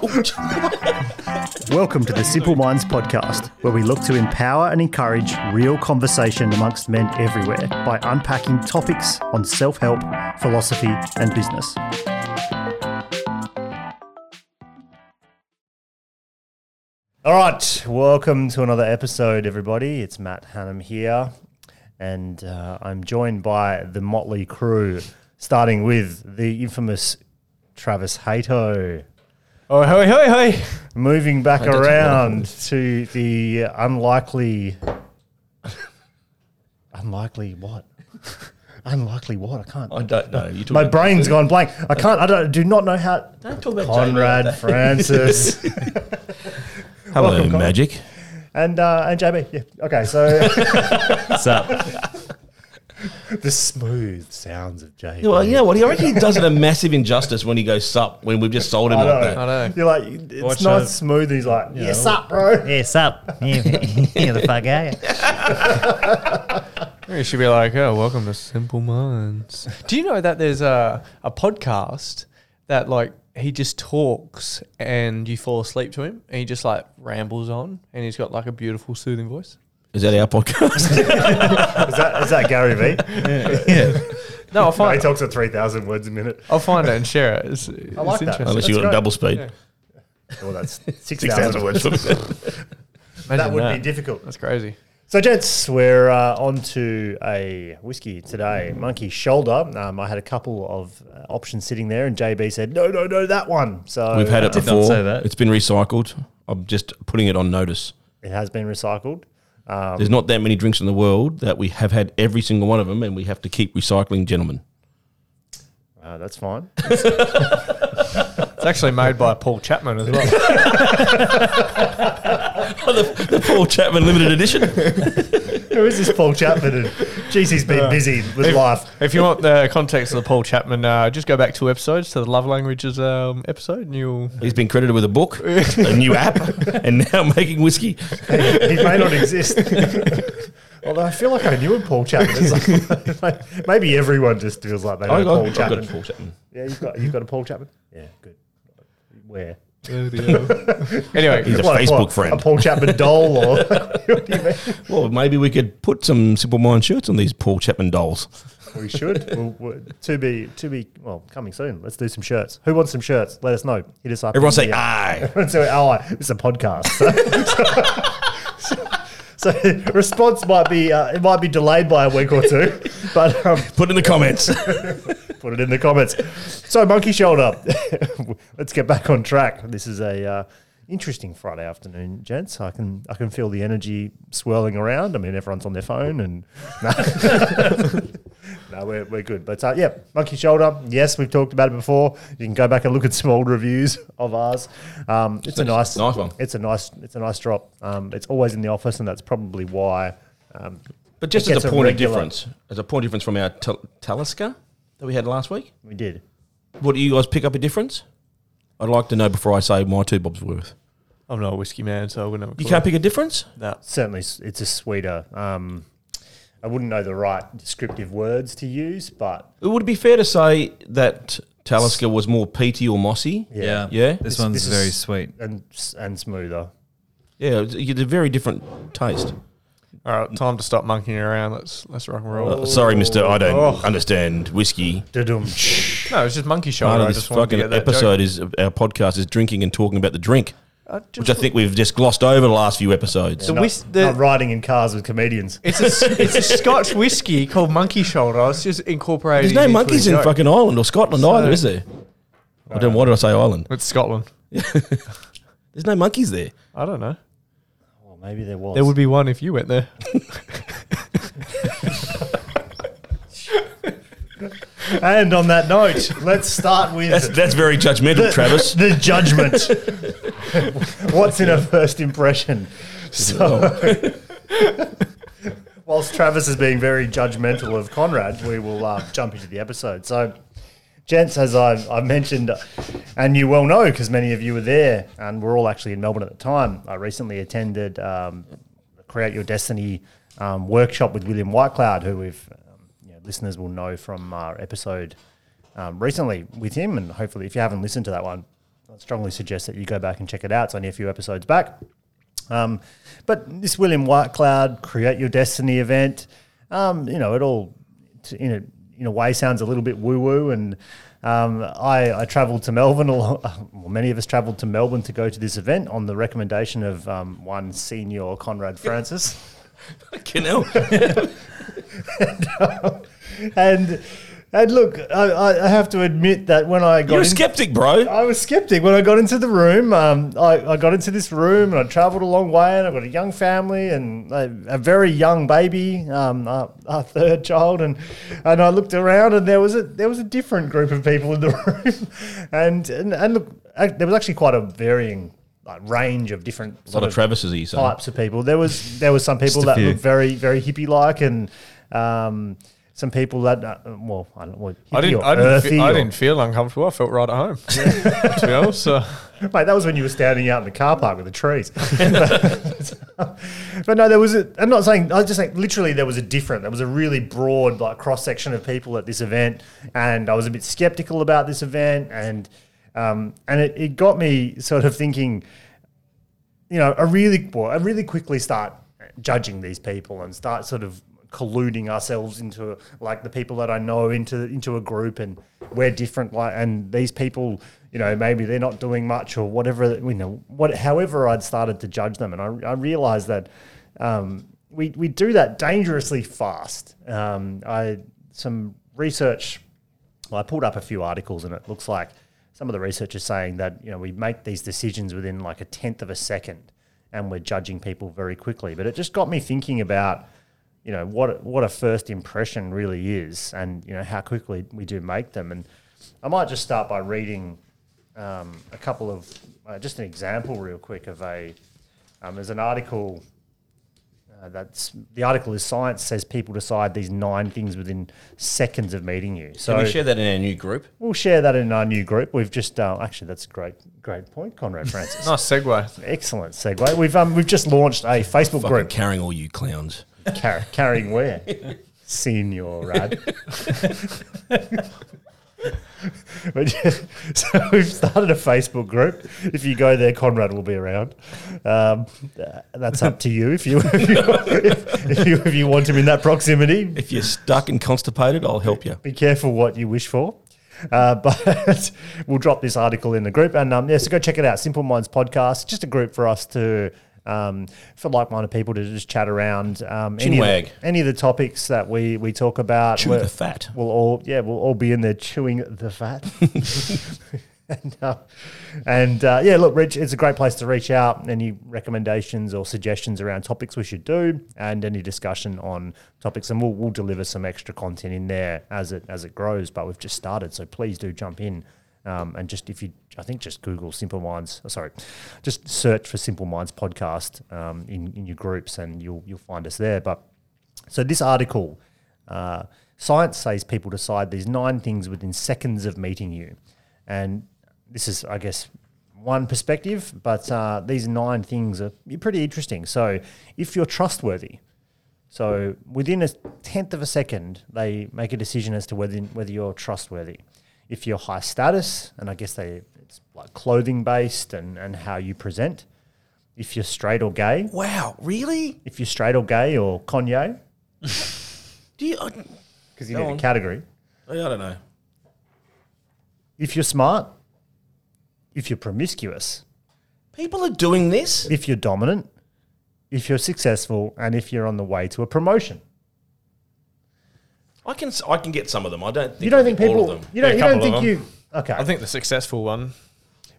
Welcome to the Simple Minds podcast, where we look to empower and encourage real conversation amongst men everywhere by unpacking topics on self help, philosophy, and business. All right, welcome to another episode, everybody. It's Matt Hannum here, and uh, I'm joined by the motley crew, starting with the infamous Travis Hato. Oh, hoi, hoi, hoi. Moving back don't know what around to the unlikely. unlikely what? unlikely what? I can't. I don't know. You My brain's gone blank. I can't. I don't. Do not know how. Don't talk about Conrad Jamie Francis Hello, Welcome, Con. Magic. and uh, and JB. Yeah. Okay. So What's up? the smooth sounds of JB. Well, you know what? He already does it a massive injustice when he goes sup when we've just sold him I like know. that. I know. You're like, it's Watch not out. smooth. He's like, yes, sup, bro. Yes, sup. Yeah, yeah, the fuck out. You should be like, oh, welcome to Simple Minds. Do you know that there's a, a podcast that like he just talks and you fall asleep to him and he just like rambles on and he's got like a beautiful soothing voice? Is that our podcast? Is that is that Gary Vee? No, I'll No, he talks at three thousand words a minute. I'll find it and share it. It's, it's like that. Unless you That's got great. double speed. Yeah. Well, that's six Six thousand thousand words. words. That would that. be difficult. That's crazy. So, gents, we're uh, on to a whiskey today, Monkey Shoulder. Um, I had a couple of uh, options sitting there, and JB said, "No, no, no, that one." So We've had it did not before. say that. It's been recycled. I'm just putting it on notice. It has been recycled. Um, There's not that many drinks in the world that we have had every single one of them, and we have to keep recycling, gentlemen. uh, that's fine. It's actually made by Paul Chapman as well. the, the Paul Chapman limited edition. Who is this Paul Chapman? And, geez, he's been busy with life. if you want the context of the Paul Chapman, uh, just go back two episodes to the Love Languages um, episode and you'll. He's been credited with a book, a new app, and now making whiskey. he may not exist. Although I feel like I knew a Paul Chapman. It's like, maybe everyone just feels like they know I Paul got, I got Chapman. Paul Chapman. Yeah, you've got you've got a Paul Chapman. Yeah, good. Where? Anyway, He's a What, Facebook what, friend. A Paul Chapman doll, or what do you mean? Well, maybe we could put some Simple Mind shirts on these Paul Chapman dolls. We should. We'll, we'll- to be to be well coming soon. Let's do some shirts. Who wants some shirts? Let us know. Hit us up. Everyone in say the, aye. Everyone say aye. It's a podcast. So, so, response might be uh, it might be delayed by a week or two, but um, Put it in the comments. put it in the comments. So monkey shoulder. Let's get back on track. This is a uh, interesting Friday afternoon, gents. I can I can feel the energy swirling around. I mean, everyone's on their phone and. No, we're, we're good. But uh, yeah, Monkey Shoulder. Yes, we've talked about it before. You can go back and look at some old reviews of ours. Um, it's a nice, Nice one. It's a nice, it's a nice drop. Um, it's always in the office, and that's probably why. Um, But just as a a point regular- of difference, as a point of difference from our Tal- Talisker that we had last week, we did. what do you guys pick up a difference? I'd like to know before I say my two bobs worth. I'm not a whiskey man, so I wouldn't have a You can't pick a difference? No. Certainly, it's a sweeter. Um, I wouldn't know the right descriptive words to use, but it Would be fair to say that Talisker was more peaty or mossy? yeah, Yeah? This, This- one's this very sweet. and and smoother. Yeah, it's it's a very different taste. All right, time to stop monkeying around. Let's let's rock and roll. Uh, sorry, mister, I don't Oh. understand whiskey. Da-dum. No, it's just monkey Part shoulder. of I this just wanted to fucking get that episode is our podcast is drinking and talking about the drink, Joke. Uh, I which I think we've just glossed over the last few episodes. The not, whis- the- not riding in cars with comedians. it's a it's a Scotch whiskey called Monkey Shoulder. It's just incorporated. There's no into monkeys in fucking Ireland or Scotland So- either, is there? I don't. Know. Why did I say Ireland? It's Scotland. There's no monkeys there. I don't know. Well, maybe there was. There would be one if you went there. And on that note, let's start with That's that's very judgmental, Travis. the judgment. What's in a first impression? So, whilst Travis is being very judgmental of Conrad, we will uh, jump into the episode. So, gents, as I, I mentioned, and you well know because many of you were there, and we're all actually in Melbourne at the time. I recently attended um, Create Your Destiny um, workshop with William Whitecloud, who we've um, you know, listeners will know from our episode um, recently with him, and hopefully, if you haven't listened to that one, I'd strongly suggest that you go back and check it out. It's only a few episodes back. Um, but this William Whitecloud Create Your Destiny event, um, you know, it all in a in a way sounds a little bit woo woo. And um, I, I travelled to Melbourne. Or, well, many of us travelled to Melbourne to go to this event on the recommendation of um, one senior Conrad Francis. Fucking hell. and and look, I, I have to admit that when I got You're a in- skeptic, bro. I was skeptic when I got into the room. Um, I, I got into this room and I travelled a long way, and I've got a young family and a, a very young baby, um, our, our third child, and and I looked around and there was a there was a different group of people in the room, and and, and look, there was actually quite a varying like, range of different A lot sort of Travis's, types of people. There was there was some people that few. looked very very hippie like, and um, some people that uh, well I don't what, I didn't. I didn't, fe- I didn't feel uncomfortable. I felt right at home. to be honest, so Mate, that was when you were standing out in the car park with the trees. but no, there was a. I'm not saying. I was just saying. Literally, there was a different. There was a really broad, like cross section of people at this event, and I was a bit skeptical about this event, and um, and it, it got me sort of thinking. You know, I really, well, I really quickly start judging these people and start sort of colluding ourselves into like the people that I know into into a group and we're different like and these people you know maybe they're not doing much or whatever you know what however I'd started to judge them. And I, I realized that um, we we do that dangerously fast. Um, I some research well, I pulled up a few articles and it looks like some of the research is saying that you know we make these decisions within like a tenth of a second and we're judging people very quickly. But it just got me thinking about you know what what a first impression really is, and you know how quickly we do make them. And I might just start by reading um, a couple of uh, just an example real quick of a. Um, there's an article. Uh, that's the article is science says people decide these nine things within seconds of meeting you. So Can we share that in our new group? we'll share that in our new group. We've just uh, actually that's a great great point, Conrad Francis. nice segue. Excellent segue. We've um, we've just launched a Facebook Fucking group. carrying all you clowns. Car- carrying where? Senior Rad. But yeah, so we've started a Facebook group. If you go there, Conrad will be around. Um, that's up to you if you if you, if, if you if you want him in that proximity. If you're stuck and constipated, I'll help you. Be careful what you wish for. Uh, but we'll drop this article in the group, and um, yeah, so go check it out. Simple Minds Podcast, just a group for us to um, for like-minded people to just chat around um, any of, the, any of the topics that we we talk about. Chew the fat. We'll all yeah, we'll all be in there chewing the fat. and uh, and uh, yeah, look, Rich, it's a great place to reach out. Any recommendations or suggestions around topics we should do, and any discussion on topics, and we'll we'll deliver some extra content in there as it as it grows. But we've just started, so please do jump in. Um, and just if you, I think just Google Simple Minds. Oh, sorry, just search for Simple Minds podcast um, in in your groups, and you'll you'll find us there. But so this article, uh, science says people decide these nine things within seconds of meeting you, and this is, I guess, one perspective. But uh, these nine things are pretty interesting. So if you're trustworthy, so within a tenth of a second, they make a decision as to whether whether you're trustworthy. If you're high status, and I guess they it's like clothing based and, and how you present. If you're straight or gay, Wow, really? if you're straight or gay or Kanye, Do you? Uh, because you Go need on. a category. I don't know. If you're smart, if you're promiscuous, People are doing this. if you're dominant, if you're successful, and if you're on the way to a promotion. I can s- I can get some of them. I don't. Think You don't I think get all people? of them. You don't. Yeah, a you don't couple of think you? Okay. I think the successful one.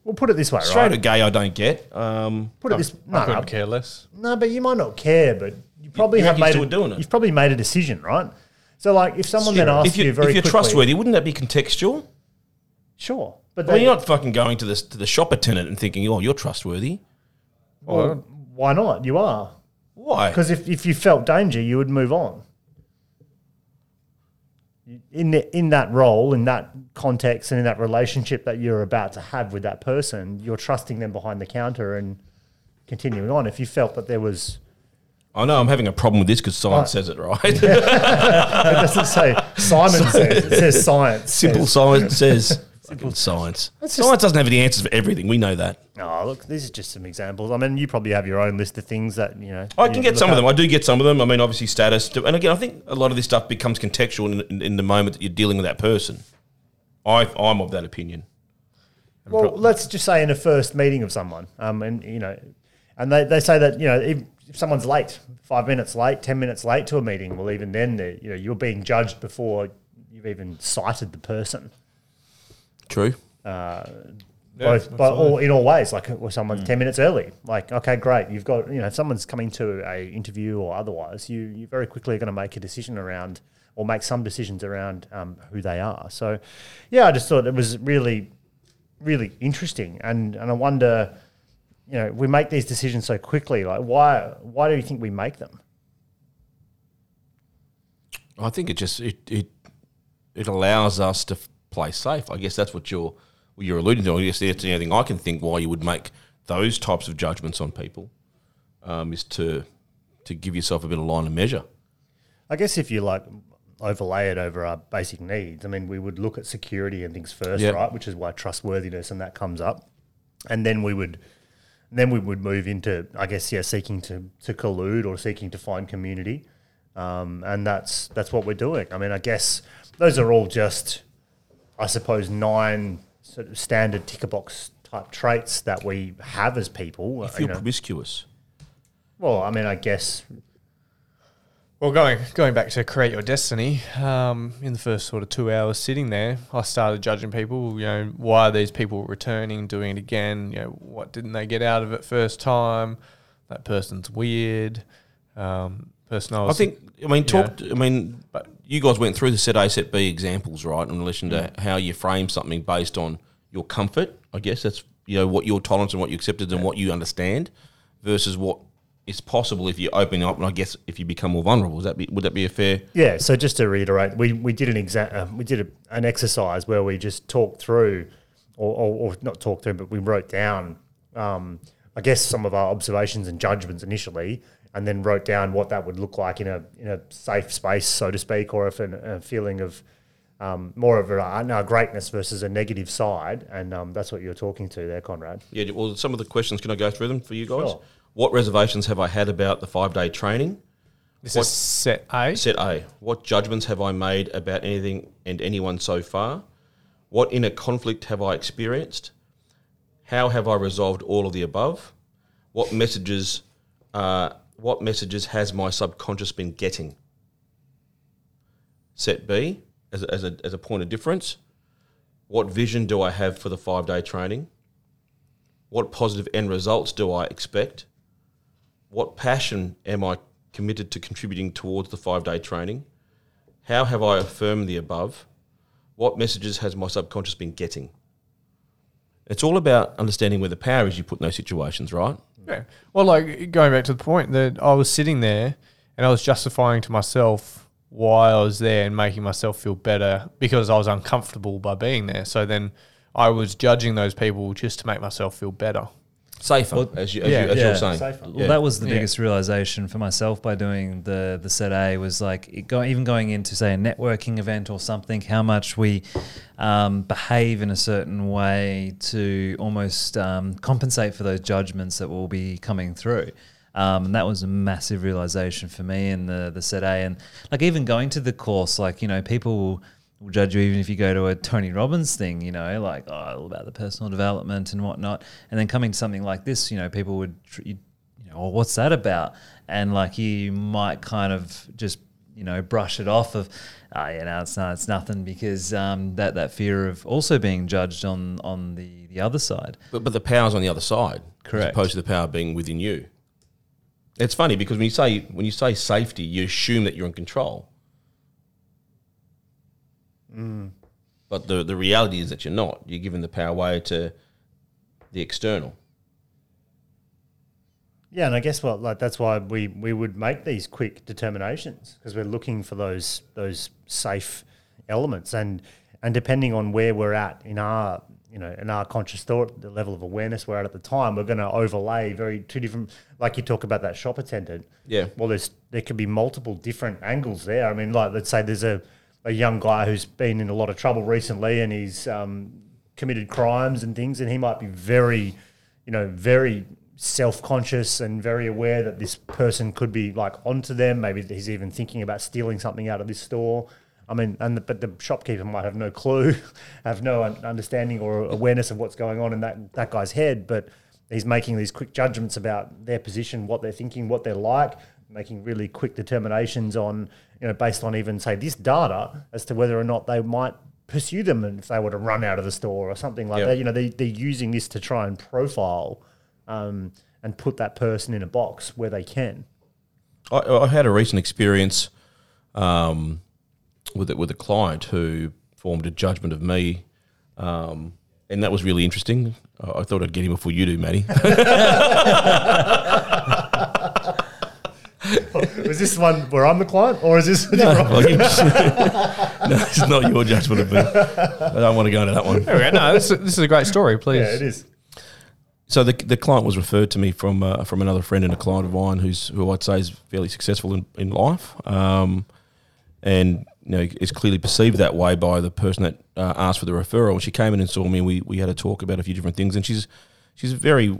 we'll put it this way, Straight right? or gay, I don't get. Um, Put it this. I No, no, couldn't care less. no, but you might not care, but you probably you have think made. you're A, still doing it? You've probably made a decision, right? So, like, if someone then asks if you're, you very if you're quickly, trustworthy, wouldn't that be contextual? sure, but Well, they, you're not fucking going to this to the shop attendant and thinking, "Oh, you're trustworthy." well, why not? You are Why? because if, if you felt danger, you would move on. In the, in that role, in that context, and in that relationship that you're about to have with that person, you're trusting them behind the counter and continuing on. If you felt that there was, I know I'm having a problem with this because science says it right. it doesn't say Simon says it says science. Simple says- science says Fucking science. Science doesn't have the answers for everything. We know that. Oh, look, these are just some examples. I mean, you probably have your own list of things that you know. I can get look some of them. I do get some of them. I mean, obviously status. And again, I think a lot of this stuff becomes contextual in, in, in the moment that you're dealing with that person. I, I'm of that opinion. Well, let's just say in a first meeting of someone, um, and you know, and they, they say that you know if, if someone's late, five minutes late, ten minutes late to a meeting, well, even then, you know, you're being judged before you've even sighted the person. True. Uh, both, but all in all ways. Like, uh, well, someone's hmm. ten minutes early. Like, okay, great. You've got you know, if someone's coming to a interview or otherwise, you you very quickly are going to make a decision around or make some decisions around um, who they are. So, yeah, I just thought it was really, really interesting, and and I wonder, you know, we make these decisions so quickly. Like, why why do you think we make them? I think it just it it it allows us to f- play safe. I guess that's what you're what you're alluding to. I guess that's the only thing I can think why you would make those types of judgments on people um, is to to give yourself a bit of line of measure. I guess if you like overlay it over our basic needs, I mean, we would look at security and things first, Yep. right? Which is why trustworthiness and that comes up, and then we would, then we would move into, I guess, yeah, seeking to to collude or seeking to find community, um, and that's that's what we're doing. I mean, I guess those are all just, I suppose, nine sort of standard ticker box type traits that we have as people. You uh, feel you know. promiscuous. Well, I mean, I guess Well, going going back to create your destiny, um, in the first sort of two hours sitting there, I started judging people. You know, why are these people returning, doing it again? You know, what didn't they get out of it first time? That person's weird. Um, person I, I think. I mean, talk. I mean, But- you guys went through the set A, set B examples, right? In relation to how you frame something based on your comfort. I guess that's you know what your tolerance and what you accepted and what you understand, versus what is possible if you open up. And I guess if you become more vulnerable, is that be, would that be a fair? Yeah. So just to reiterate, we, we did an exa- uh, we did a, an exercise where we just talked through, or, or, or not talked through, but we wrote down, um, I guess, some of our observations and judgments initially, and then wrote down what that would look like in a in a safe space, so to speak, or if an, a feeling of um, more of a, a greatness versus a negative side, and um, that's what you're talking to there, Conrad. Yeah. Well, some of the questions. Can I go through them for you guys? Sure. What reservations have I had about the five day training? this what- is set A. Set A. What judgments have I made about anything and anyone so far? What inner conflict have I experienced? How have I resolved all of the above? What messages, uh, what messages has my subconscious been getting? Set B, as a, as, a, as a point of difference, what vision do I have for the five day training? What positive end results do I expect? What passion am I committed to contributing towards the five day training? How have I affirmed the above? What messages has my subconscious been getting? It's all about understanding where the power is you put in those situations, right? Yeah. Well, like going back to the point that I was sitting there and I was justifying to myself why I was there and making myself feel better because I was uncomfortable by being there. So then I was judging those people just to make myself feel better. Safer, Well, as, you, as, yeah, you, as yeah. you're saying. Safer. Well, that was the Yeah. biggest realization for myself by doing the the set A was like it go, even going into say a networking event or something, how much we um, behave in a certain way to almost um, compensate for those judgments that will be coming through. Um, and that was a massive realization for me in the the set A, and like even going to the course, like you know people. Will, will judge you even if you go to a Tony Robbins thing, you know, like oh, all about the personal development and whatnot. And then coming to something like this, you know, people would, tr- you, you know, well, what's that about? And like you might kind of just, you know, brush it off of, ah, yeah, no, it's not, it's nothing because um, that that fear of also being judged on on the the other side. But, but the power's on the other side, Correct. as opposed to the power being within you. It's funny because when you say when you say safety, you assume that you're in control. But the the reality is that you're not. You're giving the power away to the external. Yeah, and I guess what like that's why we we would make these quick determinations because we're looking for those those safe elements and and depending on where we're at in our you know in our conscious thought the level of awareness we're at at the time we're going to overlay very two different like you talk about that shop attendant Yeah. well there's there could be multiple different angles there i mean like let's say there's a a young guy who's been in a lot of trouble recently and he's um committed crimes and things, and he might be very, you know, very self-conscious and very aware that this person could be like onto them. Maybe he's even thinking about stealing something out of this store. I mean, and the, but the shopkeeper might have no clue, have no understanding or awareness of what's going on in that that guy's head. But he's making these quick judgments about their position, what they're thinking, what they're like, making really quick determinations on, you know, based on even say this data as to whether or not they might pursue them and if they were to run out of the store or something like Yep. that. You know, they, they're using this to try and profile um, and put that person in a box where they can. I, I had a recent experience um, with it with a client who formed a judgment of me, um, and that was really interesting. I, I thought I'd get him before you do, Matty. Was this one where I'm the client, or is this a different one? Like, no, it's not your judgment of me. I don't want to go into that one. Okay, no, this, this is a great story. Please. Yeah, it is. So the, the client was referred to me from uh, from another friend and a client of mine who's who I'd say is fairly successful in, in life, um, and you know is clearly perceived that way by the person that uh, asked for the referral. She came in and saw me, and we, we had a talk about a few different things, and she's she's very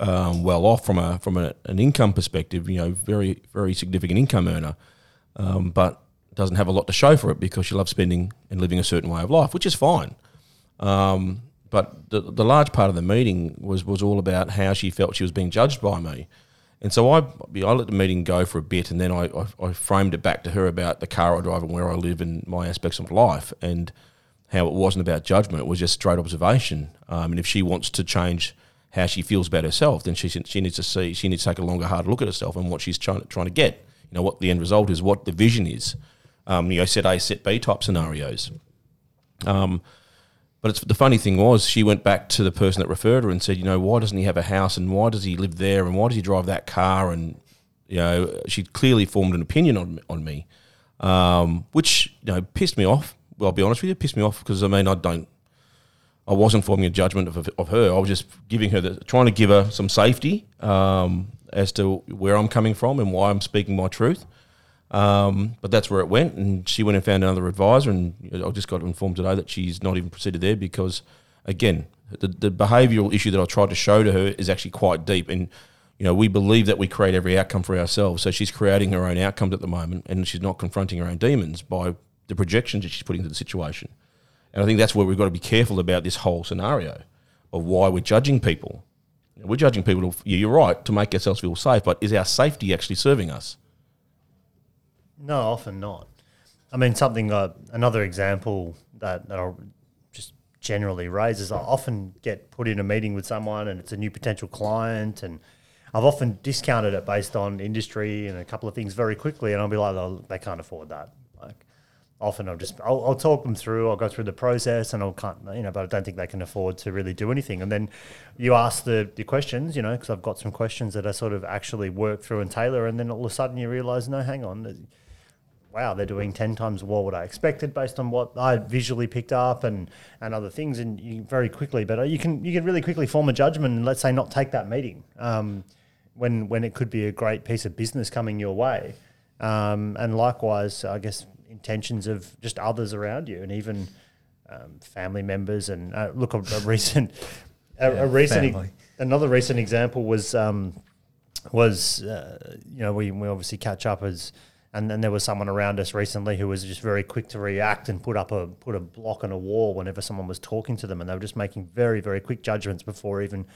um, well off from a from a, an income perspective. You know, very very significant income earner, um, but doesn't have a lot to show for it because she loves spending and living a certain way of life, which is fine. Um, but the, the large part of the meeting was, was all about how she felt she was being judged by me. And so I, I let the meeting go for a bit and then I, I, I framed it back to her about the car I drive and where I live and my aspects of life and how it wasn't about judgment, it was just straight observation. Um, and if she wants to change how she feels about herself, then she, she needs to see, she needs to take a longer, harder look at herself and what she's trying, trying to get. You know, what the end result is, what the vision is. Um, you know, set A, set B type scenarios. Um, but it's, the funny thing was, she went back to the person that referred her and said, you know, why doesn't he have a house and why does he live there and why does he drive that car? And, you know, she clearly formed an opinion on, on me, um, which, you know, pissed me off. Well, I'll be honest with you, pissed me off because, I mean, I don't, I wasn't forming a judgment of, of her. I was just giving her the, trying to give her some safety um, as to where I'm coming from and why I'm speaking my truth. Um, but that's where it went, and she went and found another advisor, and I just got informed today that she's not even proceeded there because, again, the, the behavioural issue that I tried to show to her is actually quite deep, and you know we believe that we create every outcome for ourselves. So she's creating her own outcomes at the moment, and she's not confronting her own demons by the projections that she's putting into the situation. And I think that's where we've got to be careful about this whole scenario of why we're judging people. We're judging people. To, you're right to make ourselves feel safe, but is our safety actually serving us? No, often not. I mean, something, uh, another example that, that I'll just generally raise is I often get put in a meeting with someone and it's a new potential client, and I've often discounted it based on industry and a couple of things very quickly, and I'll be like, oh, they can't afford that. Often I'll just I'll, I'll talk them through. I'll go through the process, and I'll can't you know, but I don't think they can afford to really do anything. And then you ask the, the questions, you know, because I've got some questions that I sort of actually work through and tailor, and then all of a sudden you realize, no, hang on, wow, they're doing 10 times more what I expected based on what I visually picked up and, and other things. And you very quickly, but uh, you can, you can really quickly form a judgment and let's say not take that meeting um, when, when it could be a great piece of business coming your way. Um, and likewise, I guess, intentions of just others around you and even um, family members. And uh, look, a, a recent, a, a recent, family. another recent example was, um, was uh, you know, we, we obviously catch up as, and then there was someone around us recently who was just very quick to react and put up a put a block on a wall whenever someone was talking to them, and they were just making very very quick judgments before even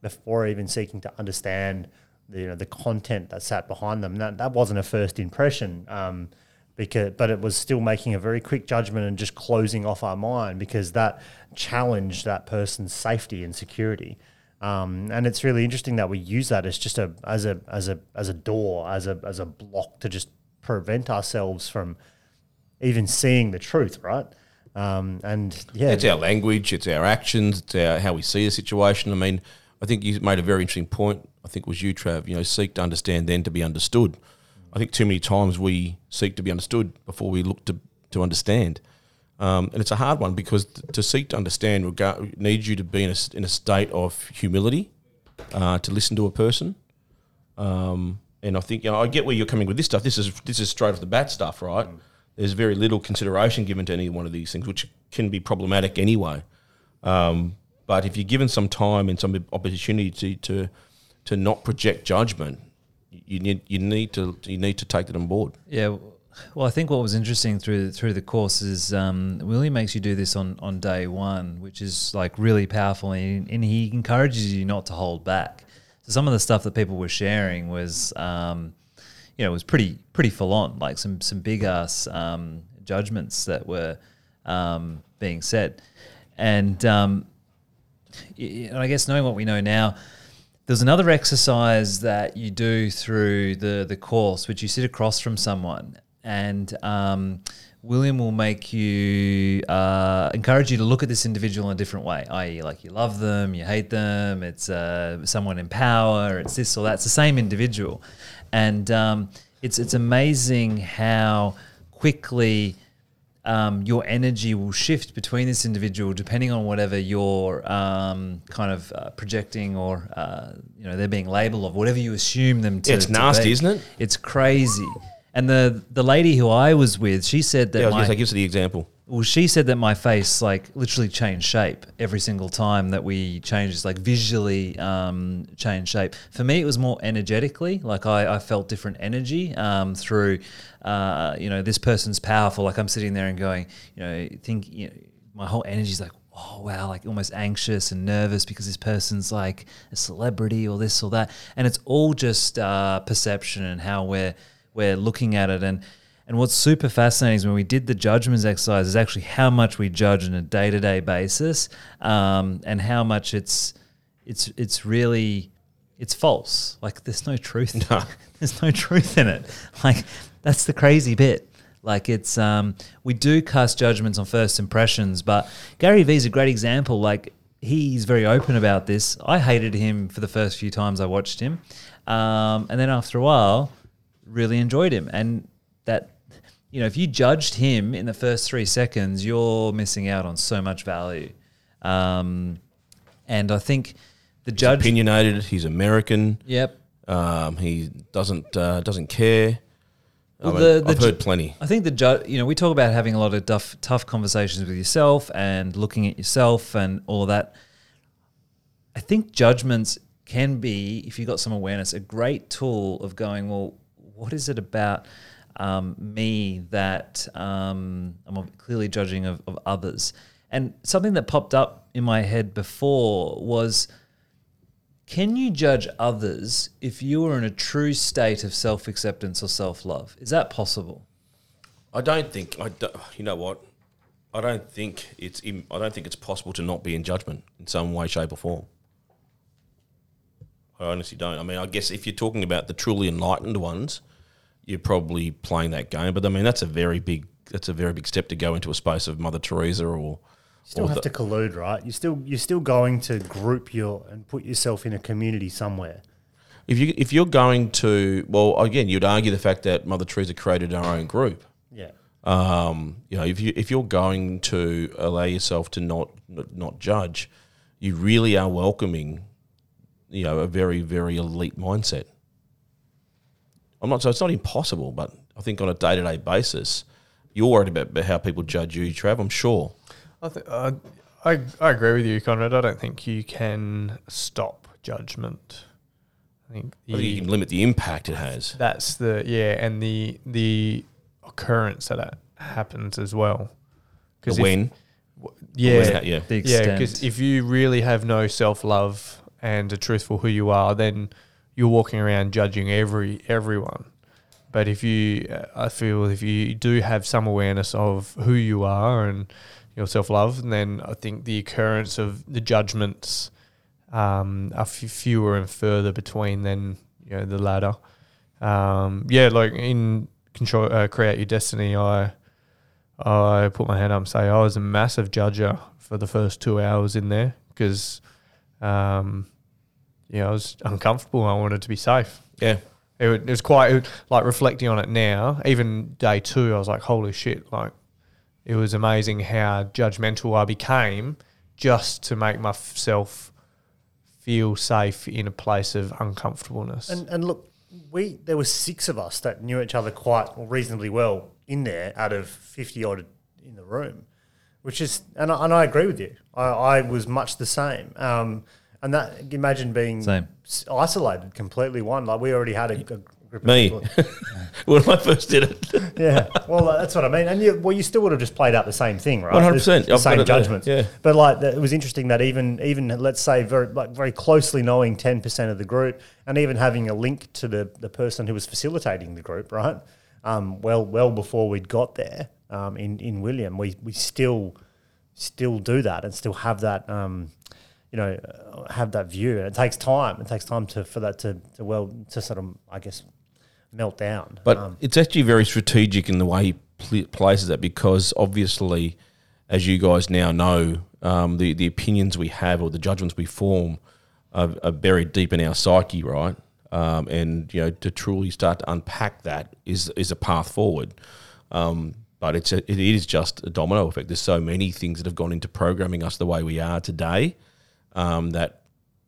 before even seeking to understand the you know the content that sat behind them. That that wasn't a first impression. Um, because, but it was still making a very quick judgment and just closing off our mind because that challenged that person's safety and security. Um, and it's really interesting that we use that as just a as a as a as a door as a as a block to just prevent ourselves from even seeing the truth, right? Um, and yeah, It's our language, it's our actions, it's our, how we see a situation. I mean, I think you made a very interesting point. I think it was you, Trav. You know, seek to understand, then to be understood. I think too many times we seek to be understood before we look to to understand, um, and it's a hard one because t- to seek to understand needs you to be in a, in a state of humility, uh, to listen to a person. Um, and I think you know I get where you're coming with this stuff. This is this is straight off the bat stuff, right? There's very little consideration given to any one of these things, which can be problematic anyway. Um, but if you're given some time and some opportunity to, to to not project judgment, you need you need to you need to take that on board. Yeah. Well, I think what was interesting through through the course is um, Willie makes you do this on, on day one, which is like really powerful, and, and he encourages you not to hold back. So some of the stuff that people were sharing was, um, you know, was pretty pretty full on, like some some big ass um, judgments that were um, being said, and um, and I guess knowing what we know now, there's another exercise that you do through the the course, which you sit across from someone, and um, William will make you uh, encourage you to look at this individual in a different way, i.e., like you love them, you hate them, it's uh, someone in power, it's this or that. It's the same individual, and um, it's it's amazing how quickly um, your energy will shift between this individual depending on whatever you're um, kind of uh, projecting or uh, you know they're being labeled of whatever you assume them to. It's to nasty, be. isn't it? It's crazy. And the the lady who I was with, she said that Yeah, I was my, going to say, give us the example. Well, she said that my face like literally changed shape every single time that we changed. Like visually um, changed shape. For me, it was more energetically. Like I, I felt different energy um, through, uh, you know, this person's powerful. Like I'm sitting there and going, you know, think, you know, my whole energy is like, oh wow, like almost anxious and nervous because this person's like a celebrity or this or that, and it's all just uh, perception and how we're we're looking at it and. And what's super fascinating is when we did the judgments exercise is actually how much we judge on a day to day basis, um, and how much it's it's it's really it's false. Like there's no truth. No. there's no truth in it. Like that's the crazy bit. Like it's um, we do cast judgments on first impressions, but Gary Vee's a great example. Like he's very open about this. I hated him for the first few times I watched him, um, and then after a while, really enjoyed him. And that you know, if you judged him in the first three seconds, you're missing out on so much value. Um, and I think the He's judge. opinionated. He's American. Yep. Um, he doesn't uh, doesn't care. I mean, the, the I've heard plenty. I think the judge, you know, we talk about having a lot of tough, tough conversations with yourself and looking at yourself and all of that. I think judgments can be, if you've got some awareness, a great tool of going, well, what is it about um, me that um, I'm clearly judging of, of others? And something that popped up in my head before was can you judge others if you are in a true state of self acceptance or self love? Is that possible? I don't think. I don't, you know what? I don't think it's. I don't think it's possible to not be in judgment in some way, shape, or form. I honestly don't. I mean, I guess if you're talking about the truly enlightened ones, you're probably playing that game. But I mean, that's a very big. That's a very big step to go into a space of Mother Teresa or. You still or have the- to collude, right? You still you're still going to group your and put yourself in a community somewhere. If you if you're going to well again, you'd argue the fact that Mother Teresa created her own group. Yeah. Um, you know, if you if you're going to allow yourself to not not judge, you really are welcoming, you know, a very very elite mindset. I'm not so it's not impossible, but I think on a day to day basis, you're worried about, about how people judge you, Trav. I'm sure. I, th- I, uh, I, I agree with you, Conrad. I don't think you can stop judgment. I think, I think you can limit the impact it has. that's the yeah, and the the occurrence that it happens as well. if- when, yeah, when that- yeah, The yeah, because if you really have no self love and are truthful who you are, then you're walking around judging every everyone. But if you, uh, I feel if you do have some awareness of who you are and your self love, then I think the occurrence of the judgments um, are fewer and further between than you know the latter. Um, yeah, like in control, uh, create your destiny. I I put my hand up and say I was a massive judger for the first two hours in there because, um, yeah, I was uncomfortable. I wanted to be safe. yeah. It, it was quite it, like reflecting on it now. Even day two, I was like, "Holy shit!" Like, it was amazing how judgmental I became just to make myself feel safe in a place of uncomfortableness. And and look, we there were six of us that knew each other quite or reasonably well in there out of fifty odd in the room. which is and I, and I agree with you. I, I was much the same. Um, and that imagine being Same. isolated completely. One like we already had a, a group of Me. people. when I first did it. Yeah, well, that's what I mean. And you, well, you still would have just played out the same thing, right? 100%. The- I've The got same there, judgments. yeah. But like, it was interesting that even, even let's say very, like very closely knowing ten percent of the group, and even having a link to the the person who was facilitating the group, right? Um, well, well before we'd got there, um, in in William, we we still still do that and still have that. Um, you know, have that view, and it takes time. It takes time to for that to, to well to sort of, I guess, melt down. But Um, it's actually very strategic in the way he pl- places it because obviously, as you guys now know, um, the, the opinions we have or the judgments we form are, are buried deep in our psyche, right? Um, and you know, to truly start to unpack that is is a path forward. Um, but it's a, it is just a domino effect. There's so many things that have gone into programming us the way we are today um, that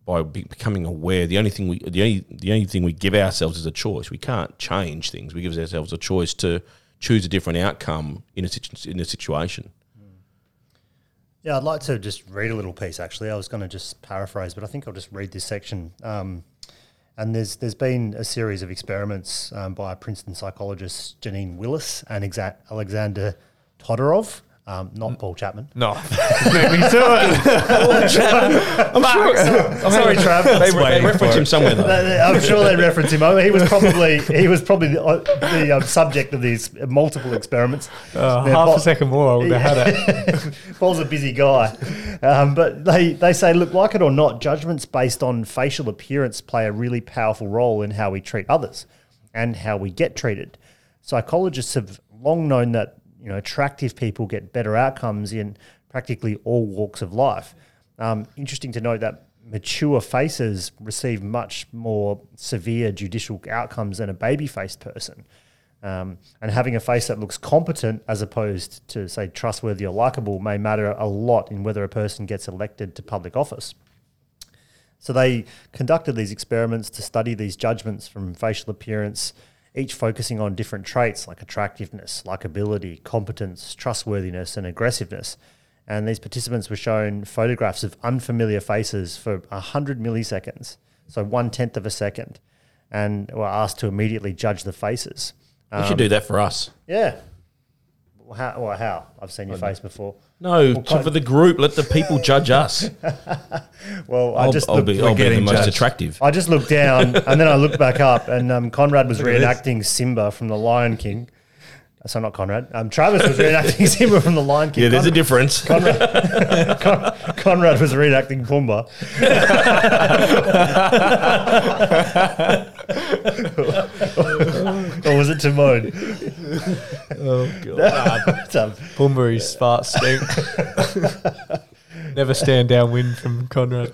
by be- becoming aware, the only thing we the only the only thing we give ourselves is a choice. We can't change things. We give ourselves a choice to choose a different outcome in a in a situation. Yeah, I'd like to just read a little piece. Actually, I was going to just paraphrase, but I think I'll just read this section. Um, and there's there's been a series of experiments um, by Princeton psychologists Janine Willis and exa- Alexander Todorov, um, not Paul Chapman. No, Beat me to it. I'm sure. Sorry, Trav. they, they waiting reference him somewhere though. I'm sure they reference him. I mean, he was probably he was probably the, uh, the um, subject of these multiple experiments. Uh, Now, half Paul- a second more, I would have had it. Paul's a busy guy. Um, but they, they say, look, like it or not, judgments based on facial appearance play a really powerful role in how we treat others and how we get treated. Psychologists have long known that you know attractive people get better outcomes in practically all walks of life. Um, interesting to note that mature faces receive much more severe judicial outcomes than a baby faced person. Um, and having a face that looks competent as opposed to, say, trustworthy or likable may matter a lot in whether a person gets elected to public office. So they conducted these experiments to study these judgments from facial appearance, each focusing on different traits like attractiveness, likability, competence, trustworthiness, and aggressiveness. And these participants were shown photographs of unfamiliar faces for 100 milliseconds, so one tenth of a second, and were asked to immediately judge the faces. You should do that for us. Yeah. Well, how? Well, how? I've seen your face before. No, to- for the group, let the people judge us. Well, I I'll, just I'll looked, be, I'll be the getting most judged. attractive. I just looked down and then I looked back up, and um, Conrad was reenacting Simba from The Lion King. So not Conrad. Um, Travis was reenacting Simba from The Lion King. Yeah, there's a Conrad, difference. Con- Conrad was reenacting Pumbaa. Or was it Timon? Oh god, Um, Bunbury's fart stink. Never stand downwind from Conrad.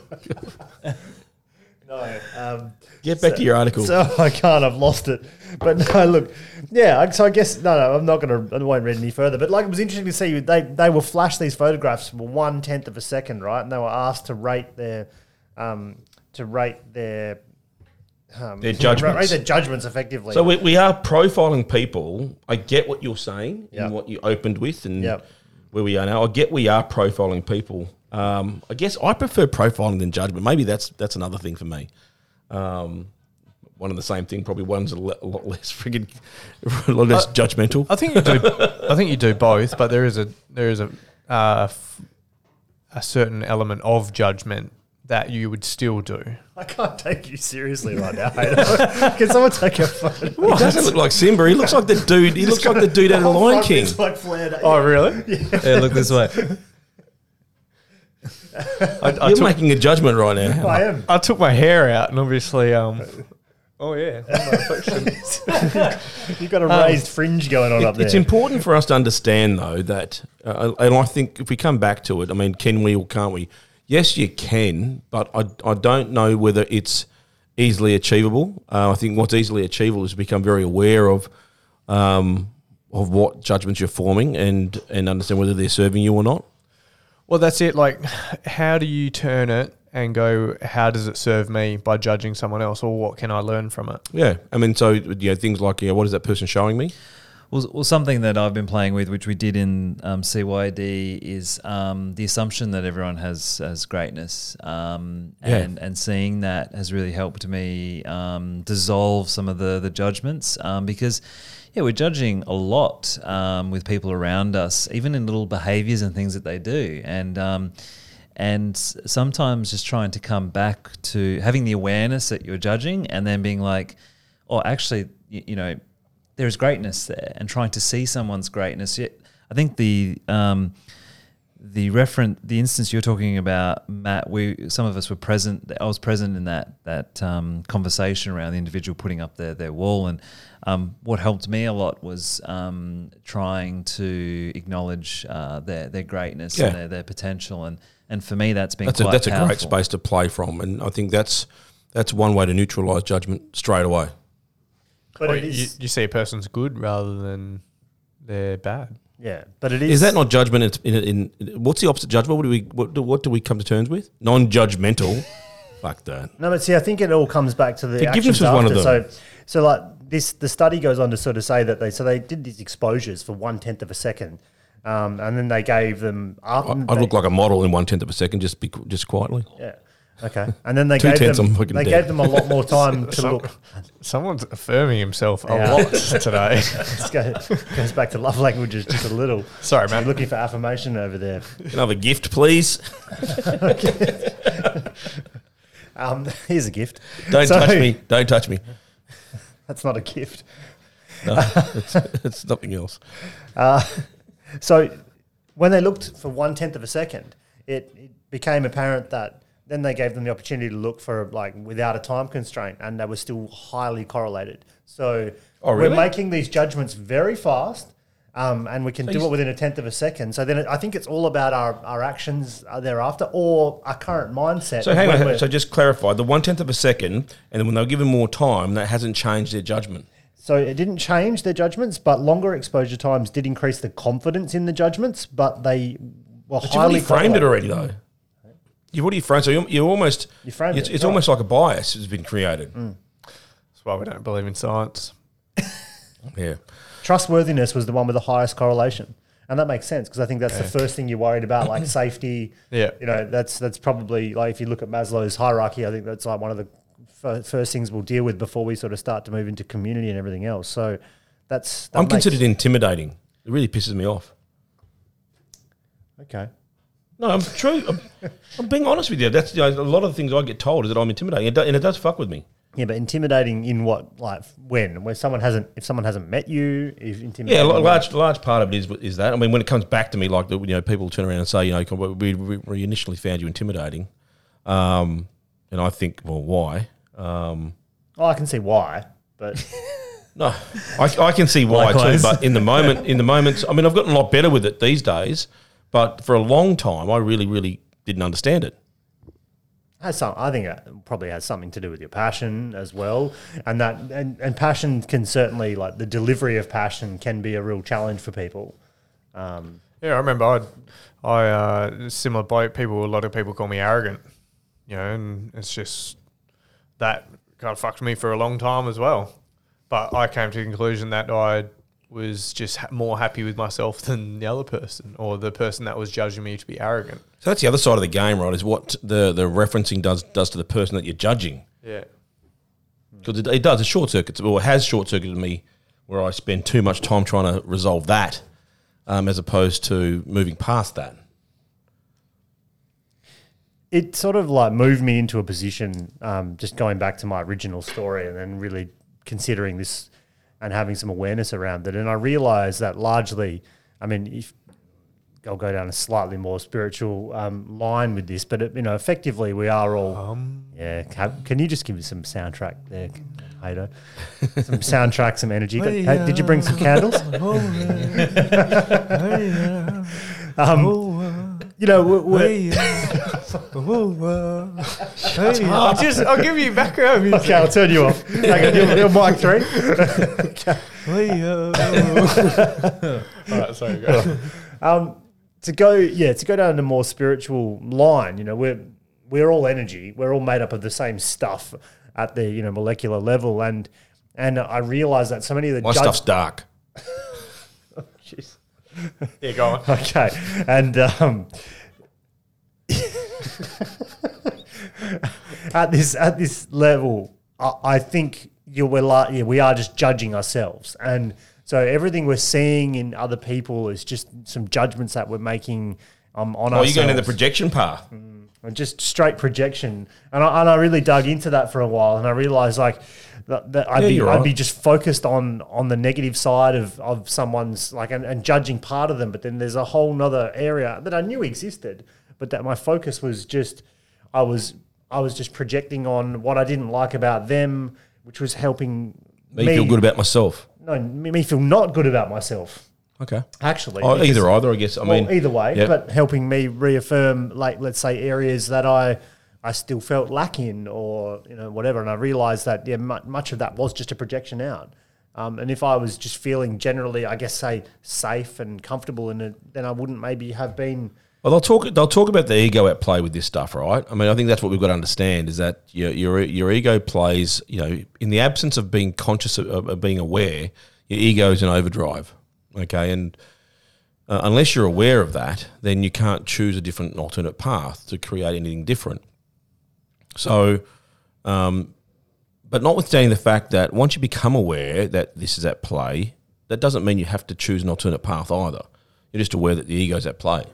no, um, Get back to your article. So I can't. I've lost it. But no, look, yeah. So I guess no, no. I'm not going to. I won't read any further. But like, it was interesting to see they they were flashed these photographs for one tenth of a second, right? And they were asked to rate their um, to rate their um, Their rate judgments. their judgments effectively. So we, we are profiling people. I get what you're saying Yep. and what you opened with and Yep. where we are now. I get we are profiling people. Um, I guess I prefer profiling than judgment. Maybe that's that's another thing for me. Um, one of the same thing. Probably one's a, le- a lot less friggin' a lot less judgmental. I think you do. I think you do both, but there is a there is a uh, f- a certain element of judgment that you would still do. I can't take you seriously right now. Hayden. Can someone take a photo? He doesn't look like Simba. He looks like the dude. He looks like the dude out of the Lion King. is like flared. Oh, really? Yeah, look this way. I, I, You're took, making a judgment right now. I am. I took my hair out, and obviously, um, oh yeah, You've got a raised fringe going on up there. It's important for us to understand, though, that, uh, and I think if we come back to it, I mean, can we or can't we? Yes, you can, but I, I don't know whether it's easily achievable. Uh, I think what's easily achievable is to become very aware of um, of what judgments you're forming and and understand whether they're serving you or not. Well, that's it. Like, how do you turn it and go? How does it serve me by judging someone else, or what can I learn from it? Yeah, I mean, so you know, things like, you know, what is that person showing me? Well, well, something that I've been playing with, which we did in um, CYD, is um, the assumption that everyone has has greatness, um, Yeah. and and seeing that has really helped me um, dissolve some of the the judgments um, because. Yeah, we're judging a lot um, with people around us, even in little behaviors and things that they do, and um, and sometimes just trying to come back to having the awareness that you're judging, and then being like, oh, actually, you, you know, there's greatness there and trying to see someone's greatness. Yet, I think the um, the reference, the instance you're talking about, Matt, we some of us were present. I was present in that that um, conversation around the individual putting up their their wall, and um, what helped me a lot was um, trying to acknowledge uh, their their greatness Yeah. and their, their potential, and and for me that's been That's a, that's a great space to play from, and I think that's that's one way to neutralise judgment straight away. But Or it you, you see a person's good rather than they're bad. yeah. But it is. Is that not judgment? In, in, in what's the opposite judgment? What do we what do, what do we come to terms with? Non-judgmental. Fuck that. No, but see, I think it all comes back to the Forgiveness actions was one of after. them. So, so like this, the study goes on to sort of say that they so they did these exposures for one tenth of a second, um, and then they gave them. Up, I, I'd look like a model in one tenth of a second, just be, just quietly. yeah. Okay, and then they Two gave tenths, them. I'm fucking They dead. gave them a lot more time to Some- look. Someone's affirming himself a Yeah. lot today. This go- goes back to love languages just a little. Sorry, I'm man. looking for affirmation over there. Can I have a gift, please? Um, here's a gift. Don't So- touch me. Don't touch me. That's not a gift. No, it's, it's nothing else. So when they looked for one tenth of a second, it, it became apparent that then they gave them the opportunity to look for like without a time constraint, and they were still highly correlated. So Oh, really? we're making these judgments very fast. Um, and we can do it within a tenth of a second. So then it, I think it's all about our, our actions uh, thereafter or our current mindset. So hang on. So just clarify the one tenth of a second, and then when they're given more time, that hasn't changed their judgment. So it didn't change their judgments, but longer exposure times did increase the confidence in the judgments, but they were But highly already framed it already, though. You've already framed. So you you almost. You framed it's it, it's right. almost like a bias has been created. Mm. That's why we don't believe in science. Yeah. Trustworthiness was the one with the highest correlation. And that makes sense because I think that's the first thing you're worried about, like safety. Yeah. You know, that's that's probably like if you look at Maslow's hierarchy, I think that's like one of the fir- first things we'll deal with before we sort of start to move into community and everything else. So that's that I'm makes- considered intimidating. It really pisses me off. okay. No, I'm true. I'm, I'm being honest with you. That's you know, a lot of the things I get told is that I'm intimidating, It do- and it does fuck with me. Yeah, but intimidating in what like when where someone hasn't if someone hasn't met you, if intimidating. Yeah, a large large part of it is is that. I mean, when it comes back to me, like the, you know, people turn around and say, you know, we, we, we initially found you intimidating, um, and I think, well, why? Um, Oh, I can see why, but no, I, I can see why Likewise. too. But in the moment, in the moments, I mean, I've gotten a lot better with it these days. But for a long time, I really, really didn't understand it. has some. I think it probably has something to do with your passion as well, and that and, and passion can certainly like the delivery of passion can be a real challenge for people. Um, Yeah, I remember I'd, I uh, similar bloke. People, a lot of people call me arrogant, you know, and it's just that kind of fucked me for a long time as well. But I came to the conclusion that I was just ha- more happy with myself than the other person, or the person that was judging me to be arrogant. So that's the other side of the game, right? Is what the the referencing does does to the person that you're judging. Yeah, because it, it does. It short circuits, or has short circuited me, where I spend too much time trying to resolve that, um, as opposed to moving past that. it sort of like moved me into a position, um, just going back to my original story and then really considering this and having some awareness around it. And I realized that largely, I mean, if I'll go down a slightly more spiritual um, line with this, but it, you know, effectively we are all. Um. yeah, can, can you just give me some soundtrack there, Hato? Some soundtrack, some energy. Hey, did you bring some uh, candles? Oh, uh, um, oh, uh, you know, we're, we're, I'll just I'll give you background music. Okay, I'll turn you off. Hang on, you're, you're mic three. All right, sorry, go. Um, to go, yeah, to go down the more spiritual line, you know, we're we're all energy. We're all made up of the same stuff at the you know molecular level, and and I realize that so many of the My judge- stuff's dark. Jeez. Yeah, go on. Okay, and um, at this at this level, I, I think you we're like, yeah, we are just judging ourselves, and so everything we're seeing in other people is just some judgments that we're making um, on Oh, you're going to the projection path. and just straight projection. And I, and I really dug into that for a while, and I realized like that, that I'd Yeah, be you're I'd be just focused on on the negative side of of someone's like and, and judging part of them, but then there's a whole nother area that I knew existed, but that my focus was just I was I was just projecting on what I didn't like about them, which was helping Me feel good about myself. no me me feel not good about myself Okay. actually. Oh, either either, I guess. I well, mean, either way, yeah. but helping me reaffirm, like let's say, areas that I I still felt lacking, or you know whatever, and I realised that yeah, mu- much of that was just a projection out. Um, and if I was just feeling generally, I guess, say safe and comfortable in it, then I wouldn't maybe have been. Well, they'll talk. They'll talk about the ego at play with this stuff, right? I mean, I think that's what we've got to understand is that your your, your ego plays. You know, in the absence of being conscious of, of being aware, your ego is in overdrive. Okay, and uh, unless you're aware of that, then you can't choose a different alternate path to create anything different. So, um, but notwithstanding the fact that once you become aware that this is at play, that doesn't mean you have to choose an alternate path either. You're just aware that the ego's at play,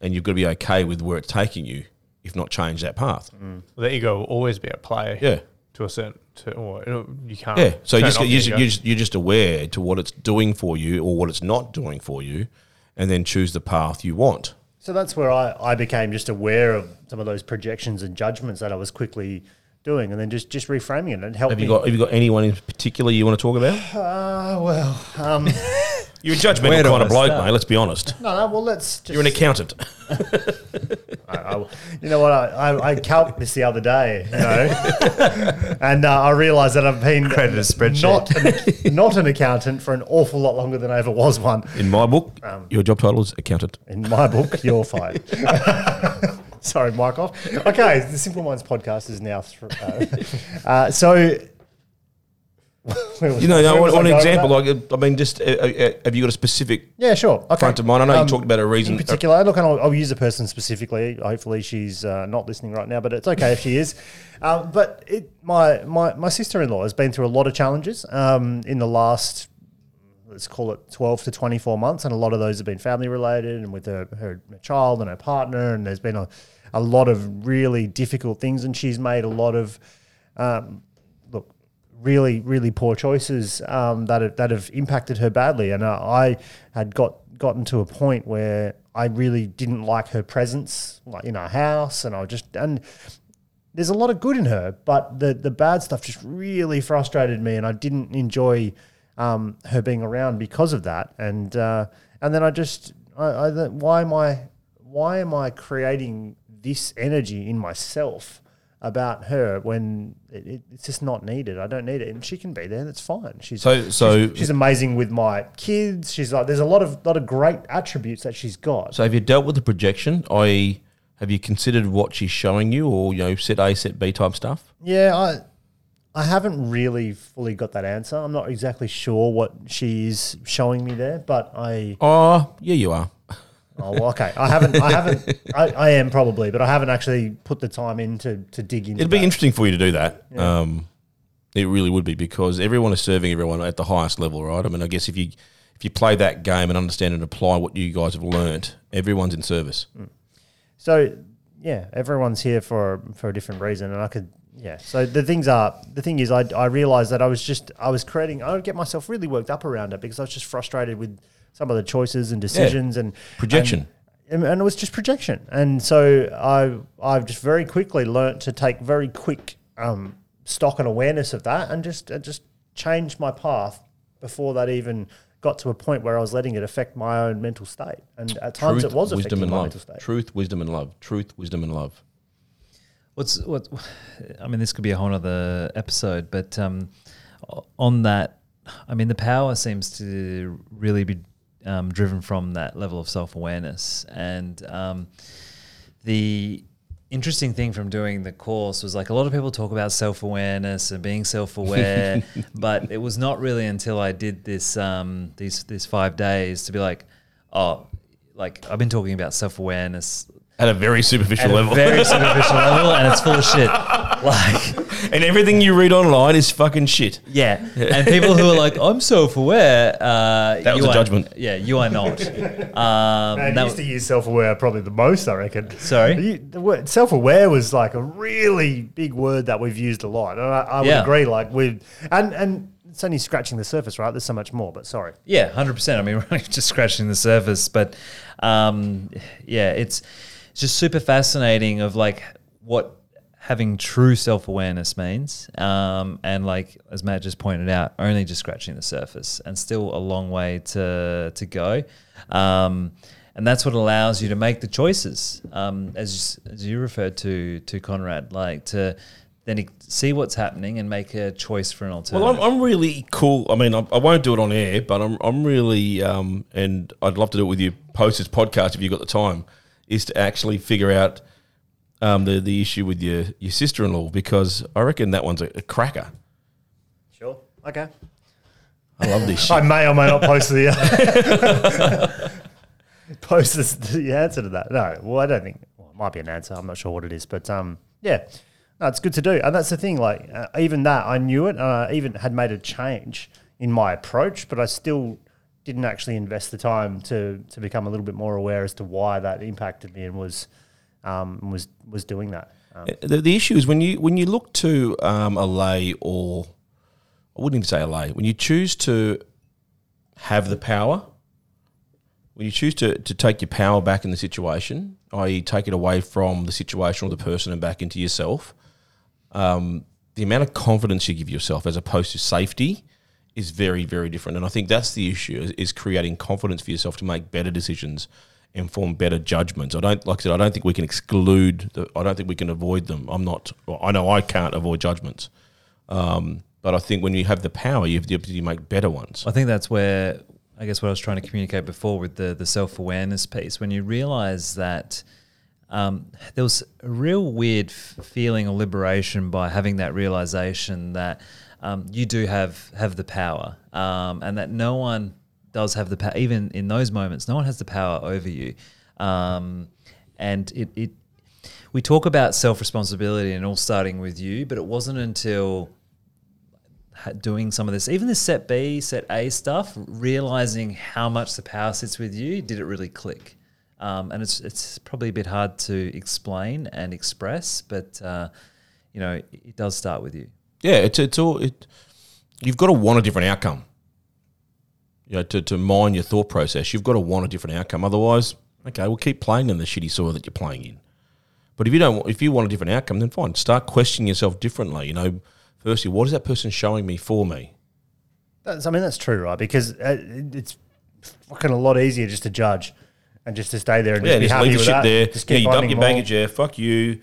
and you've got to be okay with where it's taking you, if not change that path. Well, the ego will always be at play. Yeah. To a certain, to, or you, can't. Yeah, so you turn just, off you the just, ego. you're, just, you're just aware to what it's doing for you or what it's not doing for you, and then choose the path you want. So that's where I, I became just aware of some of those projections and judgments that I was quickly doing, and then just just reframing it and helped Have you me. got Have you got anyone in particular you want to talk about? Ah, well, um, You're a judgmental Where do kind I of bloke, start? mate. Let's be honest. no, no. Well, let's. Just, You're an accountant. I, I, you know what? I, I, I calc this the other day, you know, and uh, I realised that I've been Created a spreadsheet. not an, not an accountant for an awful lot longer than I ever was one. In my book, Um, your job title is accountant. In my book, you're fired. Sorry, Mike off. Okay, the Simple Minds podcast is now. Th- uh, uh, so, You know, no, one, one I going with example, like, I mean, just uh, uh, have you got a specific Yeah, sure. Okay. front of mind? I know Um, you talked about a reason. in particular. Look, and I'll, I'll use a person specifically. Hopefully, she's uh, not listening right now, but it's okay if she is. Um, but it, my my my sister in law has been through a lot of challenges um, in the last. Let's call it 12 to 24 months. And a lot of those have been family related and with her, her child and her partner. And there's been a, a lot of really difficult things. And she's made a lot of, um, really, really poor choices um, that have, that have impacted her badly. And uh, I had got gotten to a point where I really didn't like her presence, like in our house, and I just and there's a lot of good in her, but the the bad stuff just really frustrated me, and I didn't enjoy um, her being around because of that. And uh, and then I just I, I why am I why am I creating this energy in myself? About her when it, it, it's just not needed. I don't need it, and she can be there. That's fine. She's So- so- she's, she's amazing with my kids. She's like there's a lot of lot of great attributes that she's got. So have you dealt with the projection? I have you considered what she's showing you, or you know, set A, set B type stuff? Yeah, I I haven't really fully got that answer. I'm not exactly sure what she's showing me there, but I Oh, yeah, you are. Oh well, okay. I haven't I haven't I, I am probably, but I haven't actually put the time in to, to dig into It'd be that. interesting for you to do that. Um, it really would be because everyone is serving everyone at the highest level, right? I mean, I guess if you if you play that game and understand and apply what you guys have learnt, everyone's in service. So yeah, everyone's here for for a different reason, and I could yeah. So the things are the thing is, I I realized that I was just I was creating. I would get myself really worked up around it because I was just frustrated with some of the choices and decisions and Projection. and, and it was just projection. And so I I've just very quickly learnt to take very quick um, stock and awareness of that, and just and just change my path before that even got to a point where I was letting it affect my own mental state. And at times it was wisdom, affecting and my love. mental state. Truth, wisdom, and love. Truth, wisdom, and love. What's what? I mean, this could be a whole other episode, but um, on that, I mean, the power seems to really be um, driven from that level of self awareness, and um, the interesting thing from doing the course was like a lot of people talk about self awareness and being self aware, but it was not really until I did this um, these these five days to be like, oh, like I've been talking about self awareness At a very superficial at level. very superficial level, and it's full of shit. Like, and everything you read online is fucking shit. yeah, and people who are like, I'm self aware. Uh, That was you a are- judgment. Yeah, you are not. Um, Man, that- you used to use self-aware probably the most, I reckon. Sorry? You- the word self-aware was like a really big word that we've used a lot, and I, I would Yeah. agree. Like we and and it's only scratching the surface, right? There's so much more. But sorry, Yeah, hundred percent. I mean, we're just scratching the surface, but um, yeah, it's it's just super fascinating of like what having true self awareness means, um, and like as Matt just pointed out, only just scratching the surface, and still a long way to to go. Um, and that's what allows you to make the choices, um, as as you referred to to Conrad, like to then see what's happening and make a choice for an alternative. Well, I'm, I'm really cool. I mean, I, I won't do it on air, but I'm, I'm really, um, and I'd love to do it with you post this podcast if you've got the time, is to actually figure out um, the, the issue with your, your sister in law because I reckon that one's a, a cracker. sure, okay. I love this I shit. may or may not post the post this, the answer to that. No, well, I don't think. Well, it might be an answer. I'm not sure what it is, but um, yeah, no, it's good to do, and that's the thing. Like uh, even that, I knew it. And I even had made a change in my approach, but I still didn't actually invest the time to to become a little bit more aware as to why that impacted me and was um, was was doing that. Um, The, the issue is when you when you look to um, allay or I wouldn't even say allay when you choose to have the power when you choose to, to take your power back in the situation, i.e., take it away from the situation or the person and back into yourself, um, the amount of confidence you give yourself as opposed to safety is very, very different. And I think that's the issue is, is creating confidence for yourself to make better decisions and form better judgments. I don't, like I said, I don't think we can exclude, the, I don't think we can avoid them. I'm not, I know I can't avoid judgments. Um, but I think when you have the power, you have the ability to make better ones. I think that's where I guess what I was trying to communicate before with the the self awareness piece. When you realize that um, there was a real weird feeling of liberation by having that realization that um, you do have have the power, um, and that no one does have the power. Even in those moments, no one has the power over you, um, and it, it we talk about self responsibility and all starting with you, but it wasn't until doing some of this, even the set B, set A stuff, realizing how much the power sits with you, did it really click? Um, and it's it's probably a bit hard to explain and express, but uh, you know it, it does start with you. Yeah, it's it's all it. You've got to want a different outcome. You know, to, to mine your thought process, you've got to want a different outcome. Otherwise, okay, we'll keep playing in the shitty soil that you're playing in. But if you don't, if you want a different outcome, then fine. Start questioning yourself differently. You know, firstly, what is that person showing me for me? That's, I mean, that's true, right? Because uh, it's fucking a lot easier just to judge and just to stay there and Yeah, just be just happy leave the with shit that. there. Just Yeah, you dump your more. baggage there. Fuck you.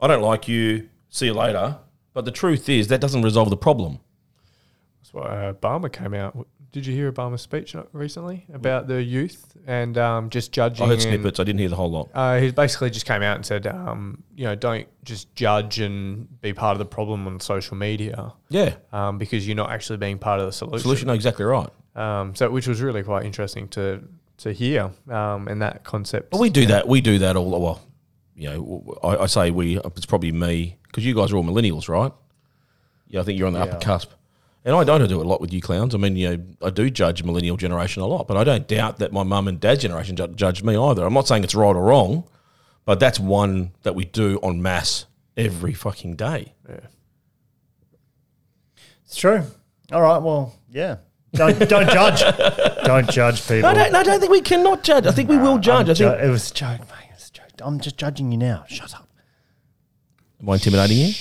I don't like you. See you later. But the truth is, that doesn't resolve the problem. That's why uh, Obama came out. Did you hear Obama's speech recently about the youth and um, just judging? I heard and- snippets. I didn't hear the whole lot. Uh, he basically just came out and said, um, you know, don't just judge and be part of the problem on social media Yeah, um, because you're not actually being part of the solution. solution. Exactly right. Um, so, which was really quite interesting to to hear, um, and that concept. Well, we do that. We do that all. Well, you know, I, I say we. It's probably me because you guys are all millennials, right? Yeah, I think you're on the upper cusp. And I don't do it a lot with you clowns. I mean, you know, I do judge millennial generation a lot, but I don't doubt that my mum and dad generation ju- judge me either. I'm not saying it's right or wrong, but that's one that we do on mass every fucking day. Yeah. It's true. All right. Well, yeah. Don't don't judge. Don't judge people. I don't, I don't think we cannot judge. I think we will judge. I'm I think. it was a joke, mate. It was a joke. I'm just judging you now. Shut up. Am I intimidating you?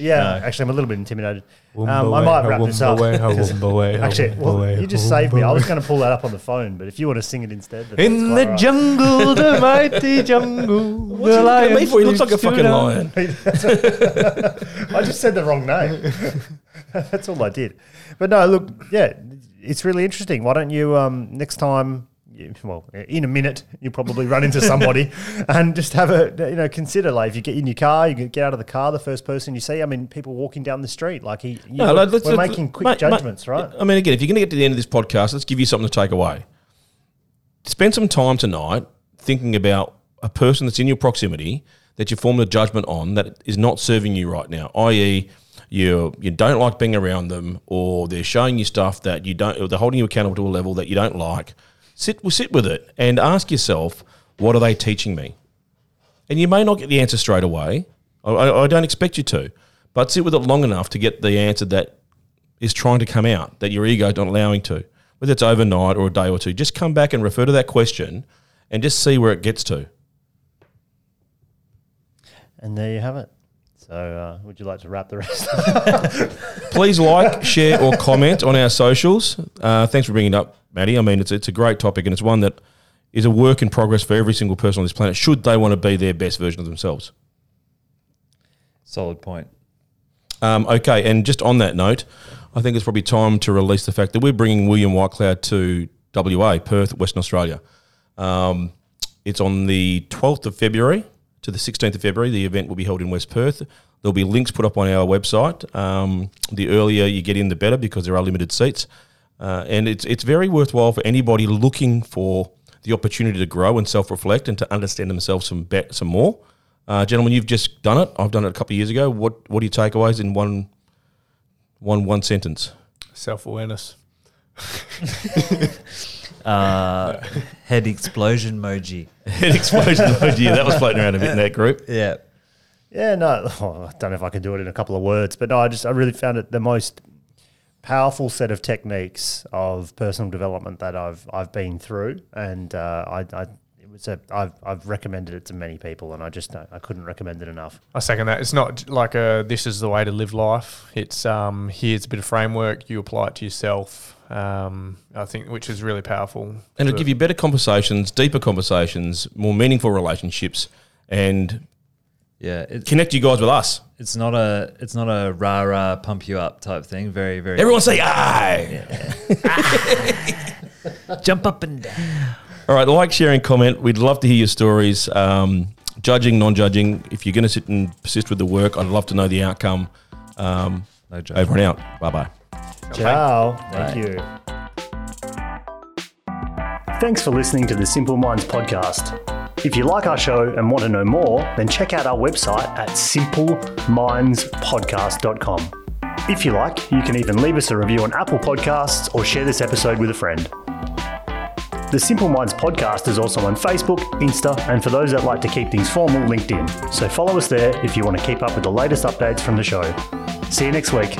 Yeah, actually, I'm a little bit intimidated. Um, I might wrap this up. 'cause- Actually, well, you just saved me. I was going to pull that up on the phone, but if you want to sing it instead, then In that's the quite jungle, the mighty jungle. What's he looking at me for? He looks like a sleeps fucking tonight. lion. I just said the wrong name. that's all I did. But no, look, yeah, it's really interesting. Why don't you um, next time you, well, in a minute, you'll probably run into somebody, and just have a you know consider like if you get in your car, you get out of the car, the first person you see. I mean, people walking down the street, like he, you, No, let's- we're let's- making quick mate, mate, judgments, right? I mean, again, if you're going to get to the end of this podcast, let's give you something to take away. Spend some time tonight thinking about a person that's in your proximity that you formed a judgment on that is not serving you right now, i.e., you you don't like being around them, or they're showing you stuff that you don't, or they're holding you accountable to a level that you don't like. Sit, sit with it and ask yourself, what are they teaching me? And you may not get the answer straight away. I, I, I don't expect you to, but sit with it long enough to get the answer that is trying to come out that your ego is not allowing to. Whether it's overnight or a day or two, just come back and refer to that question and just see where it gets to. And there you have it. So, uh, would you like to wrap the rest? Please like, share, or comment on our socials. Uh, thanks for bringing it up, Maddie. I mean, it's it's a great topic and it's one that is a work in progress for every single person on this planet. Should they want to be their best version of themselves? Solid point. Um, okay, and just on that note, I think it's probably time to release the fact that we're bringing William Whitecloud to WA, Perth, Western Australia. Um, it's on the 12th of February to the 16th of February. The event will be held in West Perth. There'll be links put up on our website. Um, the earlier you get in, the better because there are limited seats. Uh, and it's, it's very worthwhile for anybody looking for the opportunity to grow and self reflect and to understand themselves some, be- some more. Uh, gentlemen, you've just done it. I've done it a couple of years ago. What what are your takeaways in one one one sentence? Self awareness. Uh, head explosion emoji. Head explosion emoji. Yeah, that was floating around a bit in that group. Yeah. Yeah, no, oh, I don't know if I can do it in a couple of words, but no, I just I really found it the most powerful set of techniques of personal development that I've I've been through, and uh, I, I it was a I've I've recommended it to many people, and I just don't, I couldn't recommend it enough. I second that. It's not like a this is the way to live life. It's um here's a bit of framework. You apply it to yourself. Um, I think which is really powerful. And it'll to- give you better conversations, deeper conversations, more meaningful relationships, and Yeah. It's, connect you guys with us. it's not a it's not a rah rah pump you up type thing. Very very. Everyone say aye. jump up and down. All right, like, share, and comment. We'd love to hear your stories. Um, judging, non-judging. If you're going to sit and persist with the work, I'd love to know the outcome. Um, No joke. over and out. Bye bye. Ciao, thank you. Thanks for listening to the Simple Minds podcast. If you like our show and want to know more, then check out our website at simplemindspodcast.com. If you like, you can even leave us a review on Apple Podcasts or share this episode with a friend. The Simple Minds podcast is also on Facebook, Insta, and for those that like to keep things formal, LinkedIn. So follow us there if you want to keep up with the latest updates from the show. See you next week.